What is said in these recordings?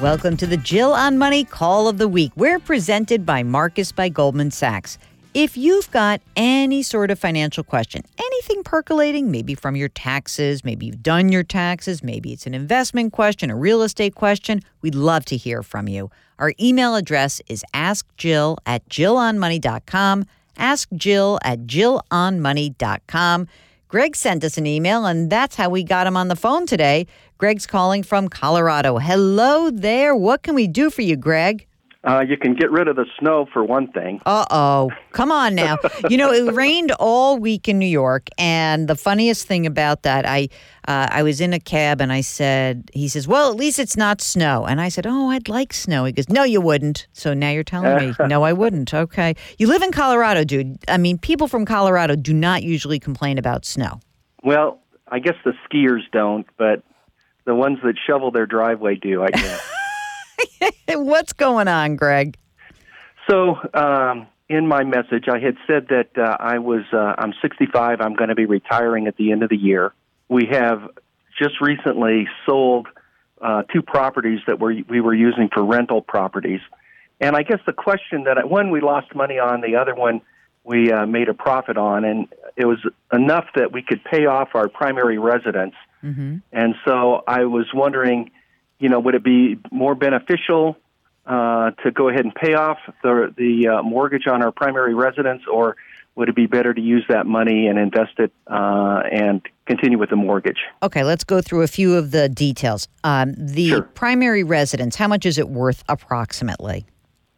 Welcome to the Jill on Money Call of the Week. We're presented by Marcus by Goldman Sachs. If you've got any sort of financial question, anything percolating, maybe from your taxes, maybe you've done your taxes, maybe it's an investment question, a real estate question, we'd love to hear from you. Our email address is askjill at jillonmoney.com. Ask Jill at jillonmoney.com. Greg sent us an email, and that's how we got him on the phone today. Greg's calling from Colorado. Hello there. What can we do for you, Greg? Uh, you can get rid of the snow for one thing. Uh oh. Come on now. you know, it rained all week in New York. And the funniest thing about that, I uh, I was in a cab and I said, he says, well, at least it's not snow. And I said, oh, I'd like snow. He goes, no, you wouldn't. So now you're telling me, no, I wouldn't. Okay. You live in Colorado, dude. I mean, people from Colorado do not usually complain about snow. Well, I guess the skiers don't, but the ones that shovel their driveway do, I guess. What's going on, Greg? So, um, in my message, I had said that uh, I was uh, I'm 65. I'm going to be retiring at the end of the year. We have just recently sold uh, two properties that we we were using for rental properties, and I guess the question that I, one we lost money on, the other one we uh, made a profit on, and it was enough that we could pay off our primary residence. Mm-hmm. And so I was wondering you know, would it be more beneficial uh, to go ahead and pay off the the uh, mortgage on our primary residence, or would it be better to use that money and invest it uh, and continue with the mortgage? Okay, let's go through a few of the details. Um, the Sure. primary residence, how much is it worth approximately?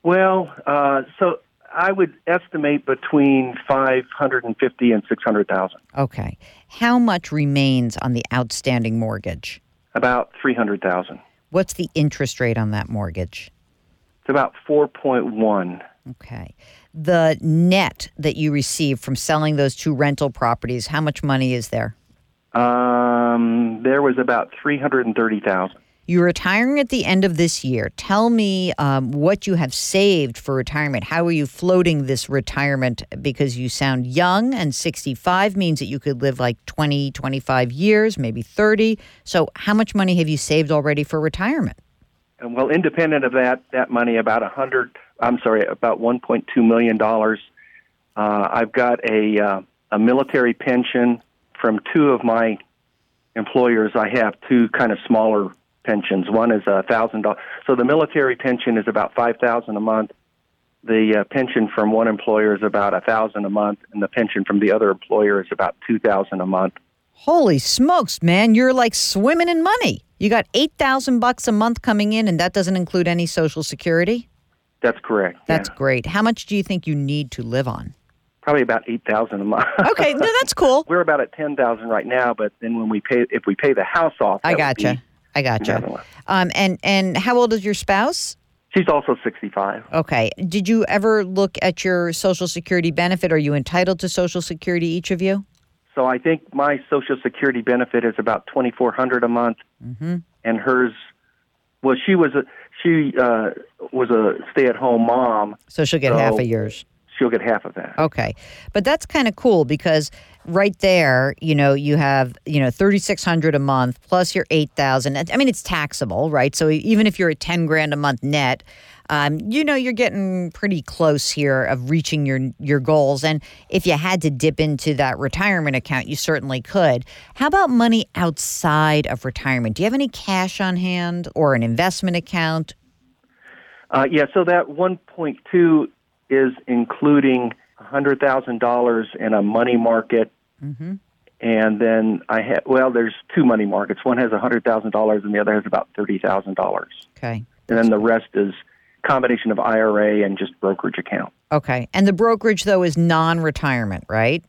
Well, uh, so I would estimate between five hundred and fifty and six hundred thousand, Okay. How much remains on the outstanding mortgage? About 300,000. What's the interest rate on that mortgage? It's about 4.1. Okay. The net that you receive from selling those two rental properties, how much money is there? Um, there was about 330,000. You're retiring at the end of this year. Tell me um, what you have saved for retirement. How are you floating this retirement? Because you sound young, and 65 means that you could live like 20, 25 years, maybe 30. So, how much money have you saved already for retirement? And well, independent of that, that money about a hundred. I'm sorry, about 1.2 million dollars. Uh, I've got a uh, a military pension from two of my employers. I have two kind of smaller pensions. One is a thousand dollars. So the military pension is about five thousand a month. The uh, pension from one employer is about a thousand a month, and the pension from the other employer is about two thousand a month. Holy smokes, man, you're like swimming in money. You got 8,000 bucks a month coming in, and that doesn't include any Social Security? That's correct. That's yeah. great. How much do you think you need to live on? probably about eight thousand a month. Okay, no, that's cool. We're about at ten thousand right now, but then when we pay, if we pay the house off, I gotcha. I gotcha. Um, and and how old is your spouse? She's also sixty-five. Okay. Did you ever look at your Social Security benefit? Are you entitled to Social Security, each of you? So I think my Social Security benefit is about twenty-four hundred a month, Mm-hmm. and hers. Well, she was a she uh, was a stay-at-home mom. So she'll get half of yours. She'll get half of that. Okay. But that's kind of cool because right there, you know, you have, you know, 3600 a month plus your 8000. I mean, it's taxable, right? So even if you're at 10 grand a month net, um, you know, you're getting pretty close here of reaching your your goals. And if you had to dip into that retirement account, you certainly could. How about money outside of retirement? Do you have any cash on hand or an investment account? Uh, yeah. So that one point two is including hundred thousand dollars in a money market. Mm-hmm. And then I have well, there's two money markets. One has a hundred thousand dollars, and the other has about thirty thousand dollars. Okay. And then the rest is combination of IRA and just brokerage account. Okay. And the brokerage, though, is non retirement, right?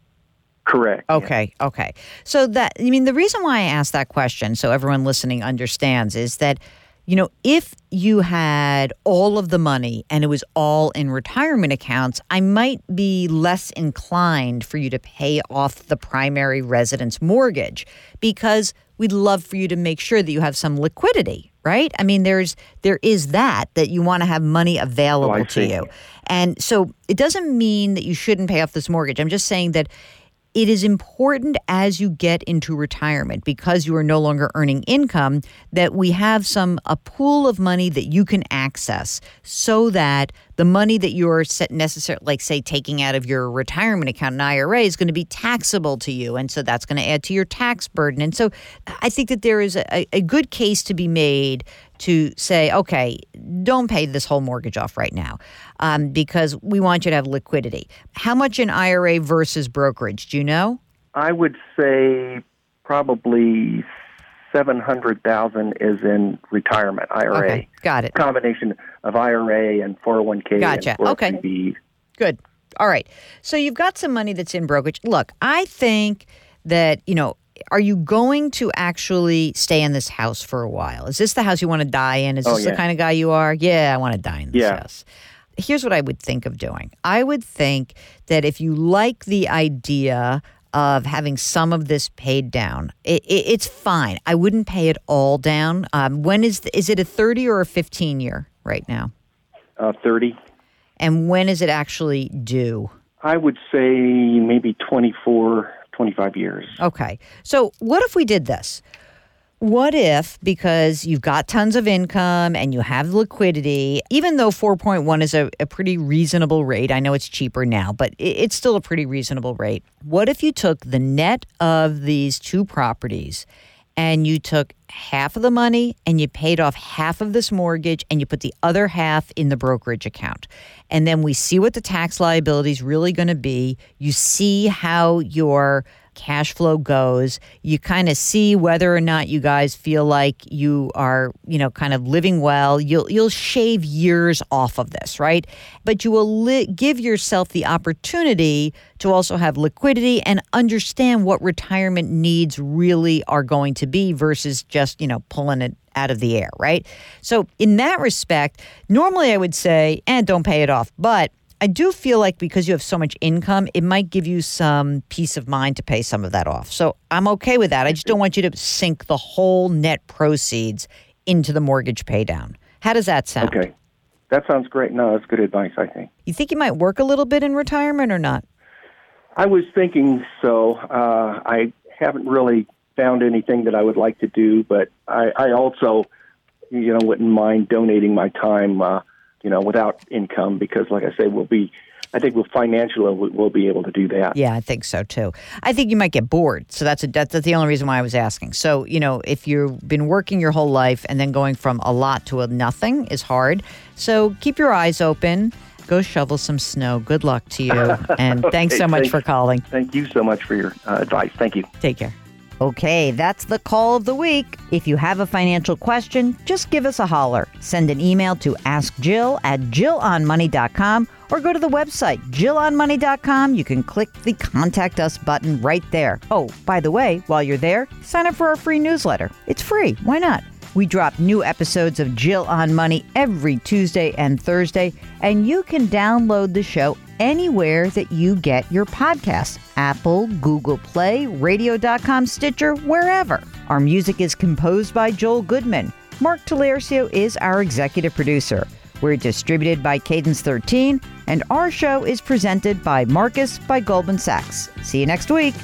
Correct. yeah. Okay, okay. So that I mean the reason why I asked that question so everyone listening understands is that you know if you had all of the money and it was all in retirement accounts, I might be less inclined for you to pay off the primary residence mortgage because we'd love for you to make sure that you have some liquidity, right? I mean there's there is that that you want to have money available oh, to see. you. And so it doesn't mean that you shouldn't pay off this mortgage. I'm just saying that it is important as you get into retirement because you are no longer earning income that we have some a pool of money that you can access so that the money that you're necessarily like say taking out of your retirement account an IRA is going to be taxable to you and so that's going to add to your tax burden. And so I think that there is a, a good case to be made to say, okay, don't pay this whole mortgage off right now um, because we want you to have liquidity. How much in IRA versus brokerage? Do you know? I would say probably seven hundred thousand is in retirement IRA. Okay, got it. Combination of IRA and 401k Gotcha. okay. Good. All right. So you've got some money that's in brokerage. Look, I think that you know are you going to actually stay in this house for a while? Is this the house you want to die in? Is oh, this yeah. the kind of guy you are? Yeah, I want to die in this yeah. house. Here's what I would think of doing. I would think that if you like the idea of having some of this paid down, it, it, it's fine. I wouldn't pay it all down. Um, when is the, is it a 30 or a 15 year right now? Uh, 30. And when is it actually due? I would say maybe 24 25 years. Okay. So, what if we did this? What if, because you've got tons of income and you have liquidity, even though 4.1 is a, a pretty reasonable rate, I know it's cheaper now, but it, it's still a pretty reasonable rate. What if you took the net of these two properties and you took half of the money and you paid off half of this mortgage and you put the other half in the brokerage account. And then we see what the tax liability is really going to be. You see how your cash flow goes. You kind of see whether or not you guys feel like you are, you know, kind of living well. You'll you'll shave years off of this, right? But you will li- give yourself the opportunity to also have liquidity and understand what retirement needs really are going to be versus just, you know, pulling it out of the air, right? So, in that respect, normally I would say, and eh, don't pay it off. But I do feel like because you have so much income, it might give you some peace of mind to pay some of that off. So I'm okay with that. I just don't want you to sink the whole net proceeds into the mortgage paydown. How does that sound? Okay. That sounds great. No, that's good advice, I think. You think you might work a little bit in retirement or not? I was thinking so. Uh, I haven't really found anything that I would like to do, but I, I also, you know, wouldn't mind donating my time. Uh, you know, without income because, like I say, we'll be. I think we'll financially we'll be able to do that. Yeah, I think so too. I think you might get bored, so that's a, that's, the only reason why I was asking. So you know, if you've been working your whole life and then going from a lot to a nothing is hard. So keep your eyes open. Go shovel some snow. Good luck to you, and okay, thanks so much thank, for calling. Thank you so much for your uh, advice. Thank you. Take care. Okay, that's the call of the week. If you have a financial question, just give us a holler. Send an email to askjill at jillonmoney.com or go to the website jillonmoney.com. You can click the contact us button right there. Oh, by the way, while you're there, sign up for our free newsletter. It's free. Why not? We drop new episodes of Jill on Money every Tuesday and Thursday, and you can download the show anywhere that you get your podcasts Apple, Google Play, Radio.com, Stitcher, wherever. Our music is composed by Joel Goodman. Mark Talercio is our executive producer. We're distributed by Cadence 13, and our show is presented by Marcus by Goldman Sachs. See you next week.